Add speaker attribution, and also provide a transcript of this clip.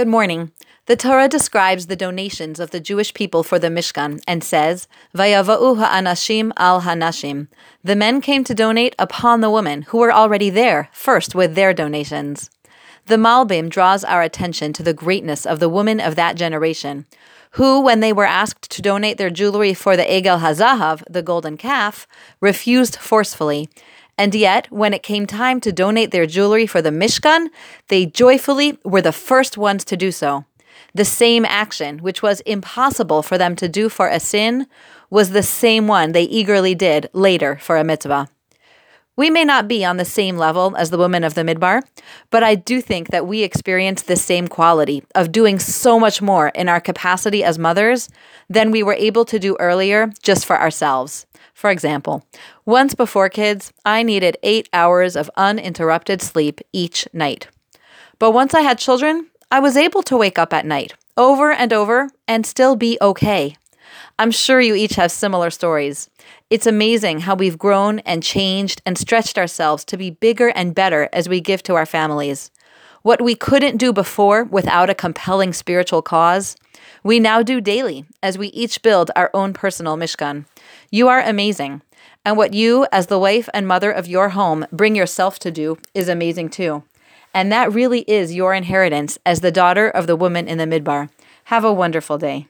Speaker 1: Good morning. The Torah describes the donations of the Jewish people for the Mishkan and says, Vayava'u ha'anashim al hanashim. The men came to donate upon the women who were already there, first with their donations. The Malbim draws our attention to the greatness of the women of that generation, who, when they were asked to donate their jewelry for the Egel Hazahav, the golden calf, refused forcefully and yet, when it came time to donate their jewelry for the Mishkan, they joyfully were the first ones to do so. The same action, which was impossible for them to do for a sin, was the same one they eagerly did later for a mitzvah. We may not be on the same level as the women of the Midbar, but I do think that we experience the same quality of doing so much more in our capacity as mothers than we were able to do earlier just for ourselves. For example, once before kids, I needed eight hours of uninterrupted sleep each night. But once I had children, I was able to wake up at night, over and over, and still be okay. I'm sure you each have similar stories. It's amazing how we've grown and changed and stretched ourselves to be bigger and better as we give to our families. What we couldn't do before without a compelling spiritual cause, we now do daily as we each build our own personal Mishkan. You are amazing. And what you, as the wife and mother of your home, bring yourself to do is amazing too. And that really is your inheritance as the daughter of the woman in the midbar. Have a wonderful day.